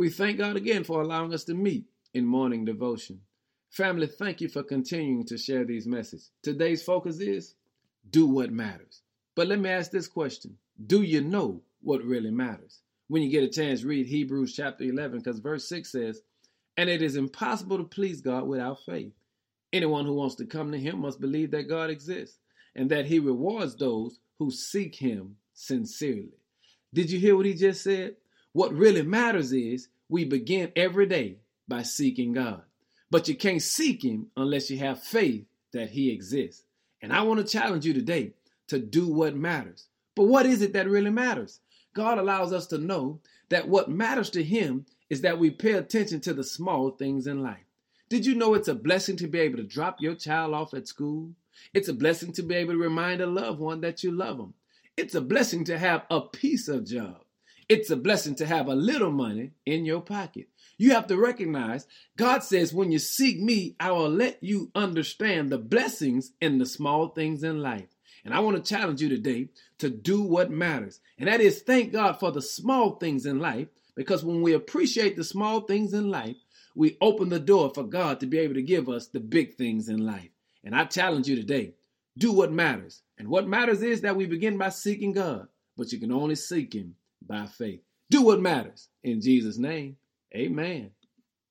We thank God again for allowing us to meet in morning devotion. Family, thank you for continuing to share these messages. Today's focus is do what matters. But let me ask this question Do you know what really matters? When you get a chance, read Hebrews chapter 11, because verse 6 says, And it is impossible to please God without faith. Anyone who wants to come to Him must believe that God exists and that He rewards those who seek Him sincerely. Did you hear what He just said? What really matters is we begin every day by seeking God. But you can't seek Him unless you have faith that He exists. And I want to challenge you today to do what matters. But what is it that really matters? God allows us to know that what matters to Him is that we pay attention to the small things in life. Did you know it's a blessing to be able to drop your child off at school? It's a blessing to be able to remind a loved one that you love them. It's a blessing to have a piece of job. It's a blessing to have a little money in your pocket. You have to recognize God says, when you seek me, I will let you understand the blessings in the small things in life. And I want to challenge you today to do what matters. And that is thank God for the small things in life, because when we appreciate the small things in life, we open the door for God to be able to give us the big things in life. And I challenge you today do what matters. And what matters is that we begin by seeking God, but you can only seek Him by faith. Do what matters. In Jesus' name, amen.